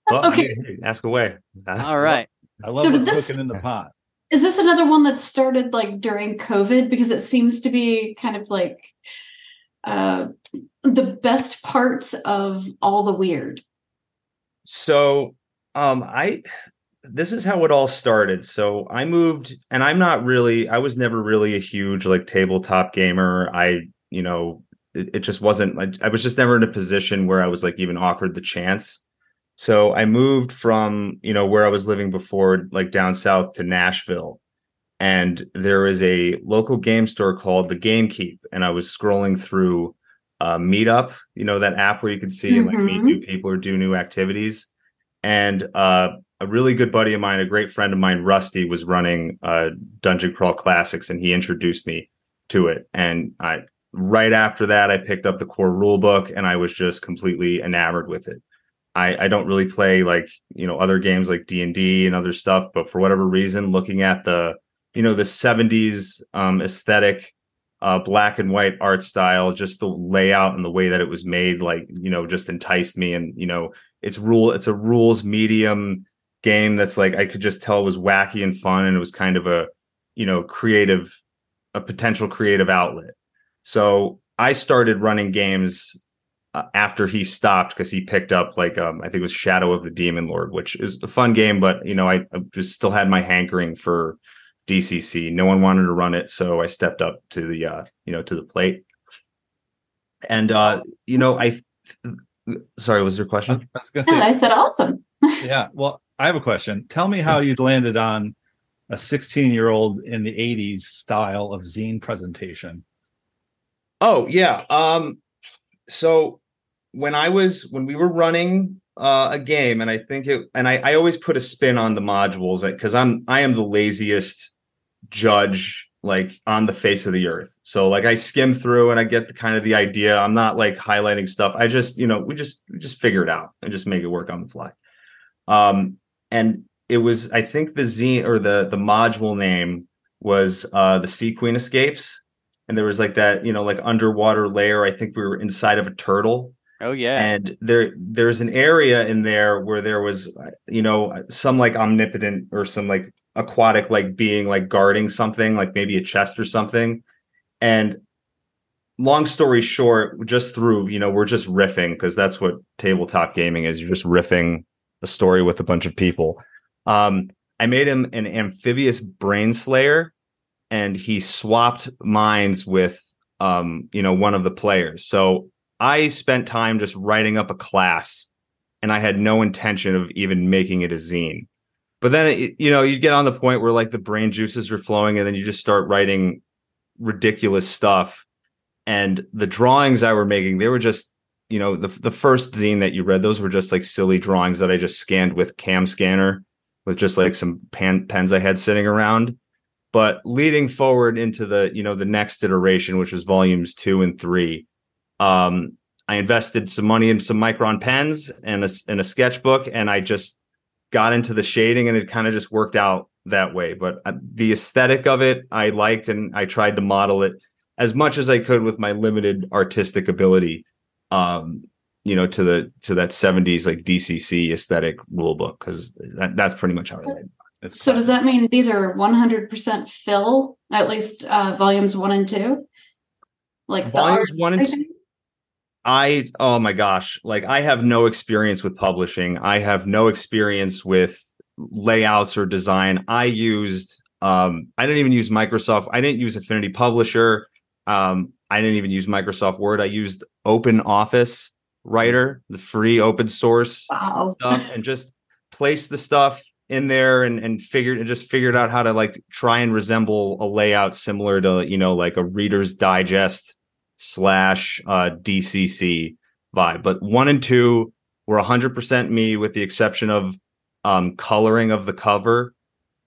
Well, Okay. hey, ask away. All right. I love So what's this- cooking in the pot. Is this another one that started like during COVID? Because it seems to be kind of like uh, the best parts of all the weird. So, um, I this is how it all started. So I moved, and I'm not really. I was never really a huge like tabletop gamer. I, you know, it, it just wasn't. I, I was just never in a position where I was like even offered the chance So I moved from, you know, where I was living before, like down south to Nashville. And there is a local game store called the Gamekeep. And I was scrolling through uh, Meetup, you know, that app where you can see like meet Mhm. new people or do new activities. And uh, a really good buddy of mine, a great friend of mine, Rusty, was running uh, Dungeon Crawl Classics, and he introduced me to it. And I right after that, I picked up the core rule book, and I was just completely enamored with it. I, I don't really play like you know other games like D and D and other stuff, but for whatever reason, looking at the you know the '70s um, aesthetic, uh, black and white art style, just the layout and the way that it was made, like you know, just enticed me. And you know, it's rule it's a rules medium game that's like I could just tell was wacky and fun, and it was kind of a you know creative, a potential creative outlet. So I started running games uh, after he stopped because he picked up like um, I think it was Shadow of the Demon Lord, which is a fun game, but you know I, I just still had my hankering for DCC. No one wanted to run it, so I stepped up to the uh, you know to the plate. And uh, you know I, sorry, was there a question? I was gonna Yeah, I said awesome. yeah. Well, I have a question. Tell me how you landed on a 16 year old in the 80s style of zine presentation. Oh yeah. Um so when I was when we were running uh, a game and I think it and I, I always put a spin on the modules because I'm I am the laziest judge like on the face of the earth. So like I skim through and I get the kind of the idea. I'm not like highlighting stuff. I just, you know, we just we just figure it out and just make it work on the fly. Um and it was I think the zine or the the module name was uh the Sea Queen Escapes and there was like that you know like underwater layer i think we were inside of a turtle Oh yeah. and there there's an area in there where there was uh, you know some like omnipotent or some like aquatic like being like guarding something like maybe a chest or something. And long story short just through you know we're just riffing because that's what tabletop gaming is. You're just riffing a story with a bunch of people. Um i made him an amphibious brain slayer and he swapped minds with um you know one of the players. So i spent time just writing up a class and i had no intention of even making it a zine but then you know you get on the point where like the brain juices are flowing and then you just start writing ridiculous stuff. And the drawings i were making they were just you know the the first zine that you read those were just like silly drawings that i just scanned with CamScanner with just like some pan, pens i had sitting around. But leading forward into the you know the next iteration which was volumes two and three um i invested some money in some micron pens and a, and a sketchbook and i just got into the shading and it kind of just worked out that way but uh, the aesthetic of it i liked and i tried to model it as much as i could with my limited artistic ability um you know to the to that 70s like dcc aesthetic rule book because that, that's pretty much how i landed. It's So does that mean these are 100% Phil, at least uh, volumes one and two? Like the volumes one and two I oh my gosh, like I have no experience with publishing. I have no experience with layouts or design. I used um I didn't even use Microsoft. I didn't use Affinity Publisher. Um I didn't even use Microsoft Word. I used Open Office Writer, the free open source Wow. stuff and just place the stuff in there and and figured and just figured out how to like try and resemble a layout similar to you know like a reader's digest slash uh dcc vibe but one and two were 100% me with the exception of um coloring of the cover.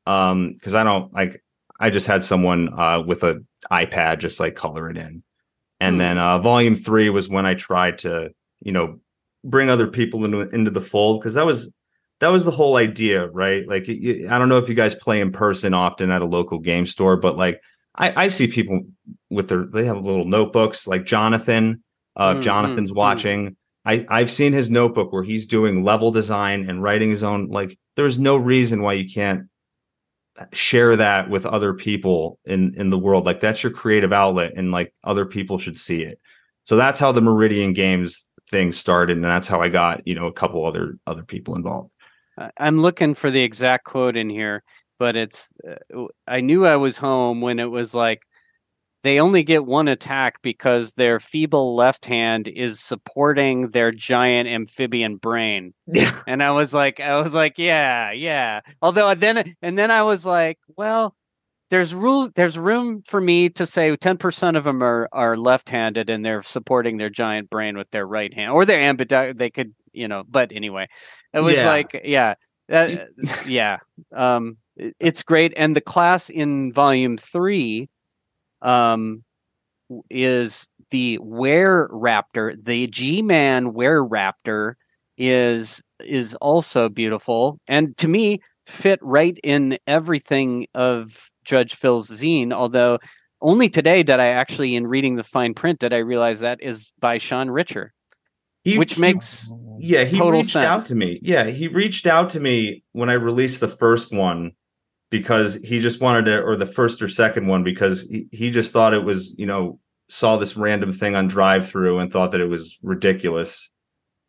Um because i don't like i just had someone uh with a ipad just like color it in. And Hmm. then uh volume three was when i tried to you know bring other people into into the fold because that was that was the whole idea right? Like you, i don't know if you guys play in person often at a local game store but like i i see people with their they have little notebooks like jonathan uh Mm, if jonathan's mm, mm. watching. I i've seen his notebook where he's doing level design and writing his own like there's no reason why you can't share that with other people in in the world. Like that's your creative outlet and like other people should see it. So that's how the meridian games thing started and that's how i got you know a couple other other people involved. I'm looking for the exact quote in here, but it's uh, I knew I was home when it was like they only get one attack because their feeble left hand is supporting their giant amphibian brain. Yeah. And I was like, I was like, yeah, yeah. Although then, and then I was like, well, there's rules. There's room for me to say 10% of them are are left-handed and they're supporting their giant brain with their right hand, or they're ambidextrous. They could, you know. But anyway, it was Yeah. like, yeah, uh, yeah. Um, it- it's great, and the class in volume three, um, is the Were Raptor. The G-Man Were Raptor is is also beautiful, and to me fit right in everything of Judge Phil's zine. Although only today did I actually, in reading the fine print, did I realize that is by Sean Richer, He- which makes yeah he reached sense. out to me. Yeah he reached out to me when i released the first one because he just wanted to or the first or second one because he, he just thought it was you know saw this random thing on DriveThru and thought that it was ridiculous.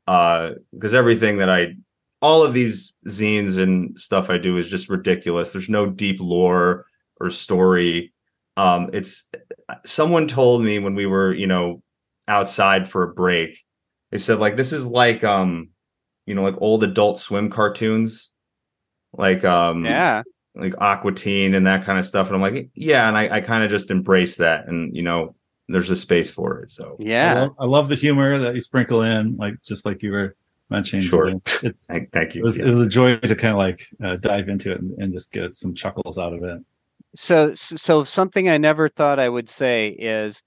Uh because everything that i all of these zines and stuff i do is just ridiculous. There's no deep lore or story. Um it's someone told me when we were you know outside for a break they said like this is like um you know like old adult swim cartoons like um yeah. like aqua teen and that kind of stuff and i'm like yeah and i, I kind of just embrace that and you know there's a space for it so I Yeah. love, I love the humor that you sprinkle in, like just like you were mentioning. Sure. It's thank, thank it you was Yeah. it was a joy to kind of like uh, dive into it and, and just get some chuckles out of it. so so something I never thought I would say is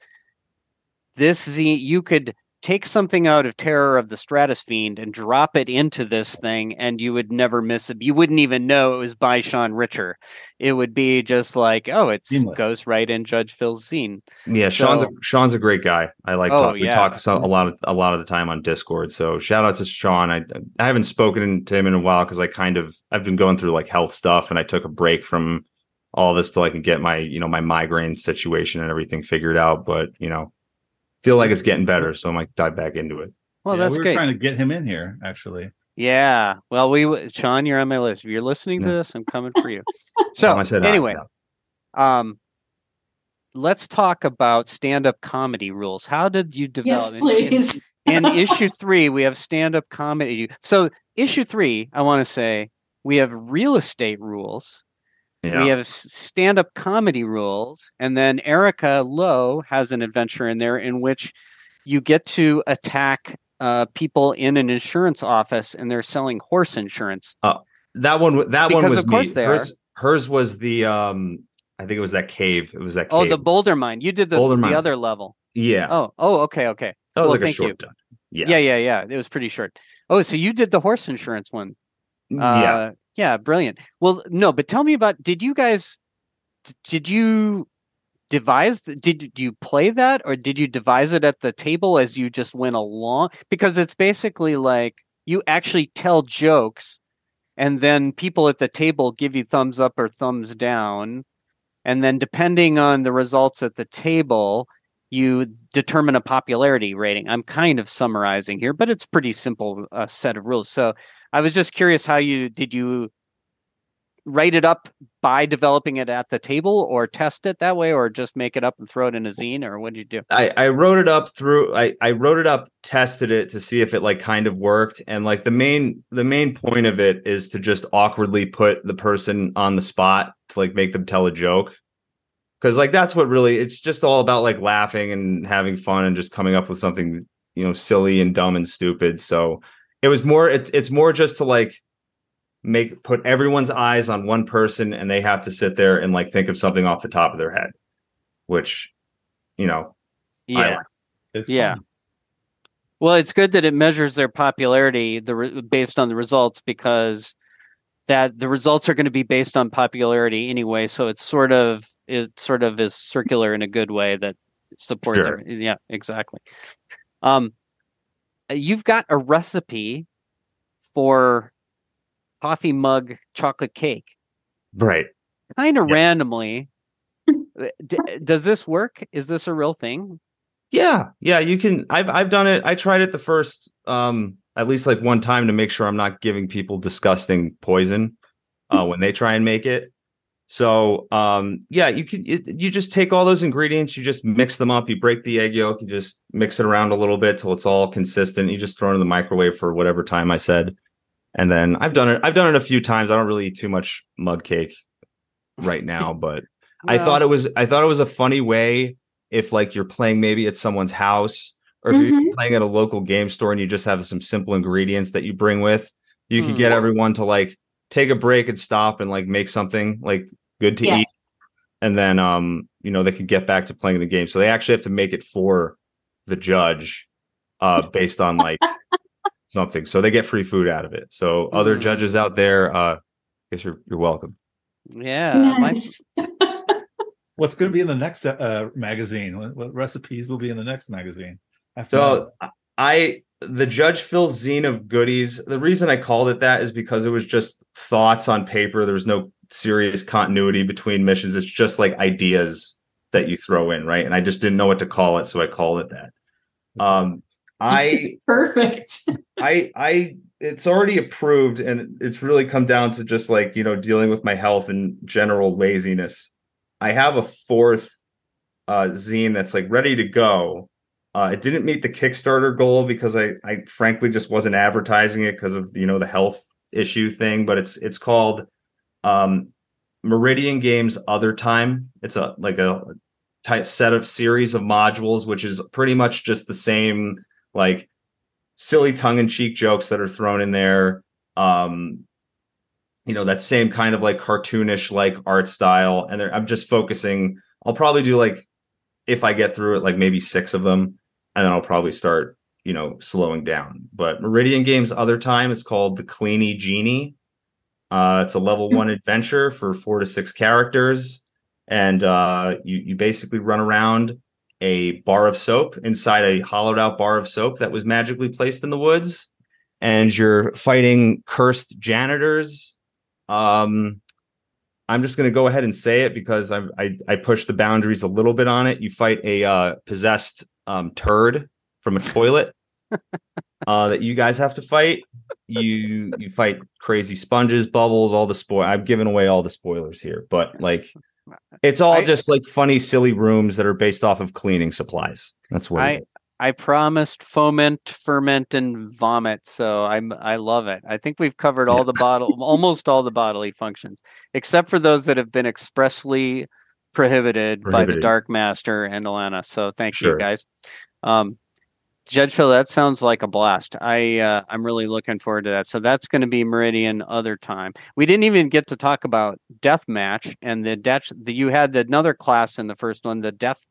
this Z you could take something out of Terror of the Stratosfiend and drop it into this thing and you would never miss it. You wouldn't even know it was by Sean Richer. It would be just like, oh, it goes right in Judge Phil's scene. yeah sean's a, sean's a great guy i like Oh, talk, we yeah. talk so, a mm-hmm. lot of a lot of the time on discord so shout out to sean i i haven't spoken to him in a while because i kind of i've been going through like health stuff and i took a break from all this till i can get my you know my migraine situation and everything figured out but you know feel like it's getting better so i might dive back into it Well, Yeah, that's we were great. trying to get him in here actually. Yeah. Well, we Sean, you're on my list. If you're listening to this, I'm coming for you. So I said anyway, yeah. um, let's talk about stand-up comedy rules. How did you develop? Yes, in- in- please. in issue three, we have stand-up comedy. So issue three, I want to say we have real estate rules. Yeah We have stand-up comedy rules, and then Erica Lowe has an adventure in there in which you get to attack uh, people in an insurance office, and they're selling horse insurance. Oh, that one, that one was of course me. they hers, hers was the um. I think it was that cave. It was that. Oh, the Boulder Mine. You did this Boulder the Mine. other level. yeah. Oh, oh, okay, okay. that was well, like a thank you. short done. Yeah. Yeah, yeah, yeah. It was pretty short. Oh, so you did the horse insurance one. Uh, yeah, brilliant. Well, no, but tell me about. Did you guys? Did you devise? Did you play that, or did you devise it at the table as you just went along? Because it's basically like you actually tell jokes, and then people at the table give you thumbs up or thumbs down, and then depending on the results at the table. You determine a popularity rating. I'm kind of summarizing here, but it's pretty simple uh, set of rules. So I was just curious how you did you write it up by developing it at the table or test it that way or just make it up and throw it in a zine or what did you do? I, I wrote it up through I, I wrote it up tested it to see if it like kind of worked. And like the main the main point of it is to just awkwardly put the person on the spot to like make them tell a joke. Because like that's what really it's just all about like laughing and having fun and just coming up with something you know silly and dumb and stupid. So it was more it, it's more just to like make put everyone's eyes on one person and they have to sit there and like think of something off the top of their head which you know I Yeah. like. It's Yeah. fun. Well, it's good that it measures their popularity the re- based on the results because that the results are going to be based on popularity anyway, so it's sort of it sort of is circular in a good way that supports Sure. it. Yeah, exactly. Um you've got a recipe for coffee mug chocolate cake. right kind of Yeah. randomly. Uh, D- does this work? Is this a real thing? Yeah, yeah, you can. I've I've done it. I tried it the first, um, at least like one time to make sure I'm not giving people disgusting poison uh, when they try and make it. So um yeah, you can it, you just take all those ingredients, you just mix them up, you break the egg yolk, you just mix it around a little bit till it's all consistent. You just throw it in the microwave for whatever time I said. And then I've done it I've done it a few times. I don't really eat too much mud cake right now, but I thought it was I thought it was a funny way if like you're playing maybe at someone's house or if Mhm. you're playing at a local game store and you just have some simple ingredients that you bring with, you Hmm. could get everyone to like take a break and stop and like make something like good to Yeah. eat. And then um, you know, they could get back to playing the game. So they actually have to make it for the judge uh based on like something. So they get free food out of it. So other Hmm. judges out there, uh I guess you're you're welcome. Yeah. my- Nice. What's going to be in the next uh, magazine? What, what recipes will be in the next magazine? After So I the Judge Phil zine of goodies. The reason I called it that is because it was just thoughts on paper. There was no serious continuity between missions. It's just like ideas that you throw in, right? And I just didn't know what to call it, so I called it that. Um I Perfect. I I it's already approved and it's really come down to just like, you know, dealing with my health and general laziness. I have a fourth uh zine that's like ready to go. Uh it didn't meet the Kickstarter goal because I I frankly just wasn't advertising it because of you know the health issue thing, but it's it's called um Meridian Games Other Time. It's a like a type set of series of modules which is pretty much just the same like silly tongue-in-cheek jokes that are thrown in there um you know that same kind of like cartoonish like art style and i'm just focusing i'll probably do like if i get through it like maybe six of them and then i'll probably start you know slowing down. But meridian games other time it's called the cleany genie. Uh it's a level one adventure for four to six characters. And uh you you basically run around a bar of soap inside a hollowed out bar of soap that was magically placed in the woods. And you're fighting cursed janitors. Um i'm just going to go ahead and say it because I, I i pushed the boundaries a little bit on it. You fight a uh possessed um turd from a toilet uh that you guys have to fight you you fight crazy sponges bubbles all the spoil i've given away all the spoilers here but like it's all I- just like funny silly rooms that are based off of cleaning supplies that's what I. I promised foment, ferment, and vomit, so I'm I love it. I think we've covered all the bottle, almost all the bodily functions, except for those that have been expressly prohibited, by the Dark Master and Alana. So thank Sure. you guys. Um, Judge Phil, that sounds like a blast. I uh, I'm really looking forward to that. So that's going to be Meridian other time. We didn't even get to talk about death match and the death. The, you had another class in the first one, the death,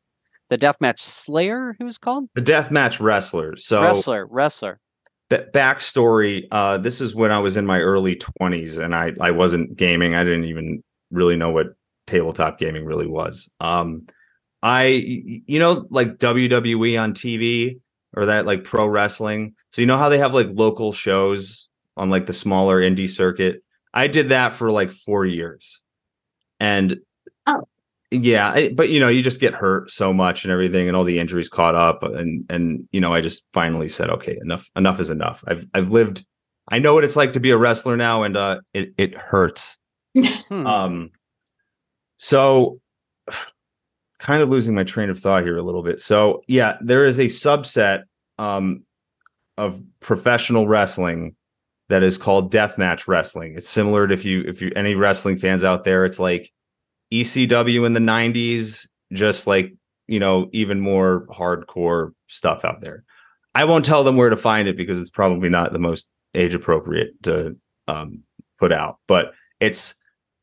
the death match Slayer. Who was called the deathmatch wrestler. so wrestler, wrestler. ba- backstory uh this is when i was in my early 20s and i i wasn't gaming i didn't even really know what tabletop gaming really was. Um i y- you know like wwe on tv or that like pro wrestling? So you know how they have like local shows on like the smaller indie circuit? I did that for like four years. And Oh. yeah I, but you know you just get hurt so much and everything and all the injuries caught up and and you know i just finally said okay enough enough is enough. I've i've lived i know what it's like to be a wrestler now and uh it it hurts. Hmm. um so kind of losing my train of thought here a little bit so yeah there is a subset um of professional wrestling that is called deathmatch wrestling it's similar to if you if you any wrestling fans out there it's like ECW in the 90s, just like, you know, even more hardcore stuff out there. I won't tell them where to find it because it's probably not the most age appropriate to um, put out, but it's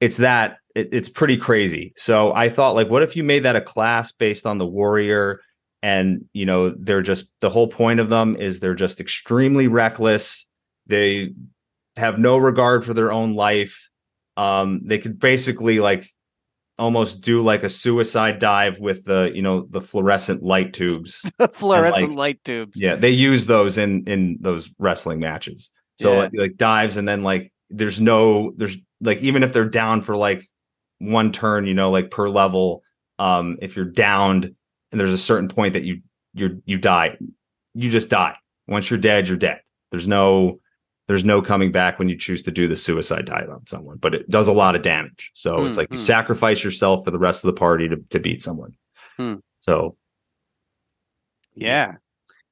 it's that it, it's pretty crazy. So I thought like what if you made that a class based on the warrior and you know they're just the whole point of them is they're just extremely reckless. They have no regard for their own life. Um they could basically like almost do like a suicide dive with the you know the fluorescent light tubes Fluorescent like- light tubes. yeah they use those in in those wrestling matches so Yeah. like, like dives and then like there's no there's like even if they're down for like one turn you know like per level um if you're downed and there's a certain point that you you're you die you just die once you're dead you're dead there's no there's no coming back when you choose to do the suicide dive on someone, but it does a lot of damage. So it's Hmm, like you hmm. sacrifice yourself for the rest of the party to, to beat someone. Hmm. So Yeah.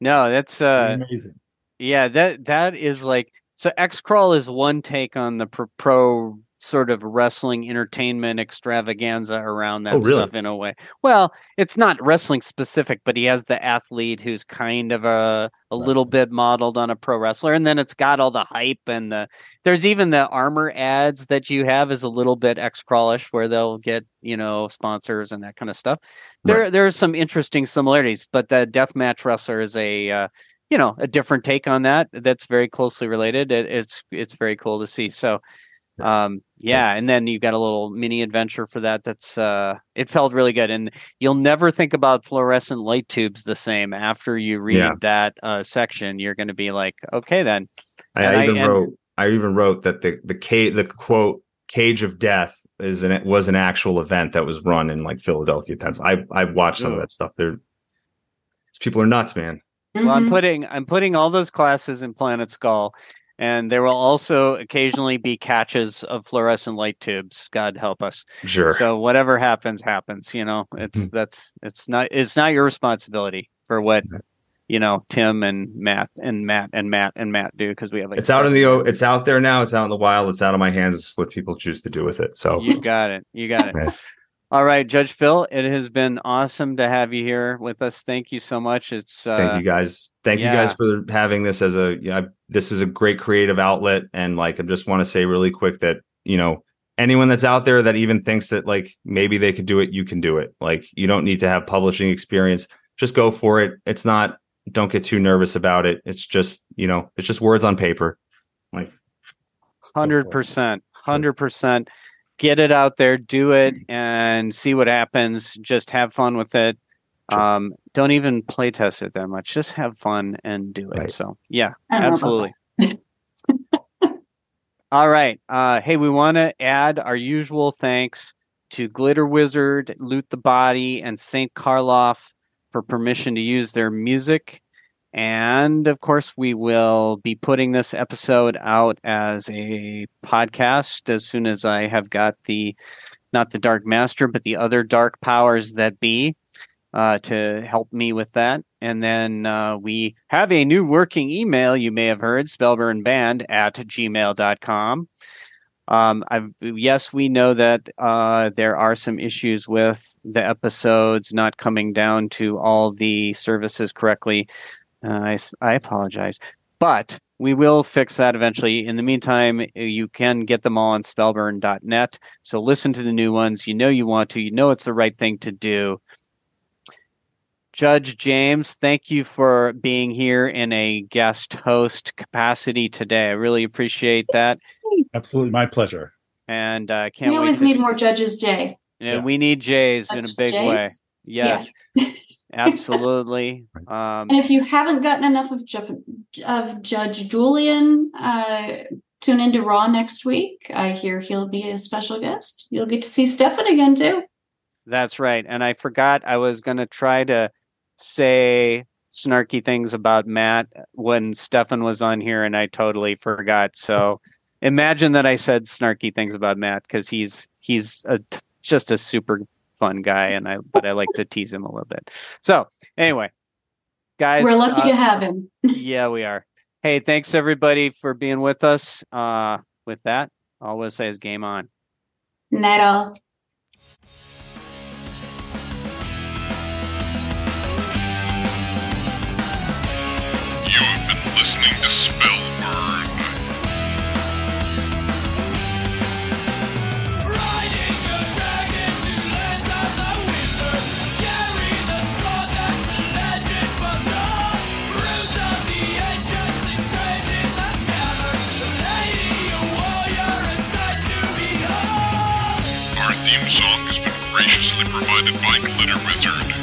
No, that's uh Amazing. yeah, that that is like so Xcrawl is one take on the pro, pro sort of wrestling entertainment extravaganza around that Oh, really? stuff in a way. Well, it's not wrestling specific, but he has the athlete who's kind of a a little bit modeled on a pro wrestler and then it's got all the hype and the there's even the armor ads that you have is a little bit X crawlish where they'll get, you know, sponsors and that kind of stuff. There Right. there are some interesting similarities, but the deathmatch wrestler is a uh, you know a different take on that that's very closely related it, it's it's very cool to see so um yeah and then you got a little mini adventure for that that's uh it felt really good and you'll never think about fluorescent light tubes the same after you read Yeah. that uh section you're going to be like okay then I, And I I- even and- wrote I even wrote that the the cage the quote cage of death is an it was an actual event that was run in like Philadelphia, Pennsylvania. I I watched some of that stuff. They're people are nuts, man. well i'm Mhm. putting i'm putting all those classes in planet skull and there will also occasionally be catches of fluorescent light tubes god help us Sure. so whatever happens happens you know Hmm. it's that's it's not it's not your responsibility for what you know tim and matt and matt and matt and matt do because we have like it's out in the it's out there now. It's out in the wild. It's out of my hands. It's what people choose to do with it. So you got it you got it Yeah. all right judge phil it has been awesome to have you here with us thank you so much it's uh thank you guys. Thank yeah. you guys for having this as a yeah. This is a great creative outlet, and like I just want to say really quick that you know anyone that's out there that even thinks that like maybe they could do it, you can do it. Like you don't need to have publishing experience. Just go for it. It's not. Don't get too nervous about it. It's just you know it's just words on paper. Like Hundred percent, hundred percent. Get it out there, do it, and see what happens. Just have fun with it. Sure. Um, don't even play test it that much. Just have fun and do it. Right. So yeah, I don't know about absolutely. All right. Uh, hey, we want to add our usual thanks to Glitter Wizard, Loot the Body, and Saint Karloff for permission to use their music. And of course, we will be putting this episode out as a podcast as soon as I have got the, not the Dark Master, but the other dark powers that be uh, to help me with that. And then uh, we have a new working email you may have heard, spellburnband at gmail.com. Um, I've, yes, we know that uh, there are some issues with the episodes not coming down to all the services correctly. Uh, I, I apologize, but we will fix that eventually. In the meantime, you can get them all on spellburn.net. So listen to the new ones. You know you want to. You know it's the right thing to do. Judge James, thank you for being here in a guest host capacity today. I really appreciate that, Absolutely, my pleasure. and uh, can't we always to need s- more judges, Jay. Yeah, Yeah. we need Jays in a Judge big way. Jays? Yes, absolutely. Um, And if you haven't gotten enough of Ju- of Judge Julian, uh, tune into Raw next week. I hear he'll be a special guest. You'll get to see Stefan again too. That's right. And I forgot I was going to try to say snarky things about Matt when Stefan was on here, and I totally forgot. So imagine that I said snarky things about Matt because he's he's a just a super fun guy, and I but I like to tease him a little bit. So anyway, guys, We're lucky uh, to have him. yeah, we are. Hey, thanks everybody for being with us. Uh, with that, all we'll say is game on. Night all. Graciously provided by Glitter Wizard.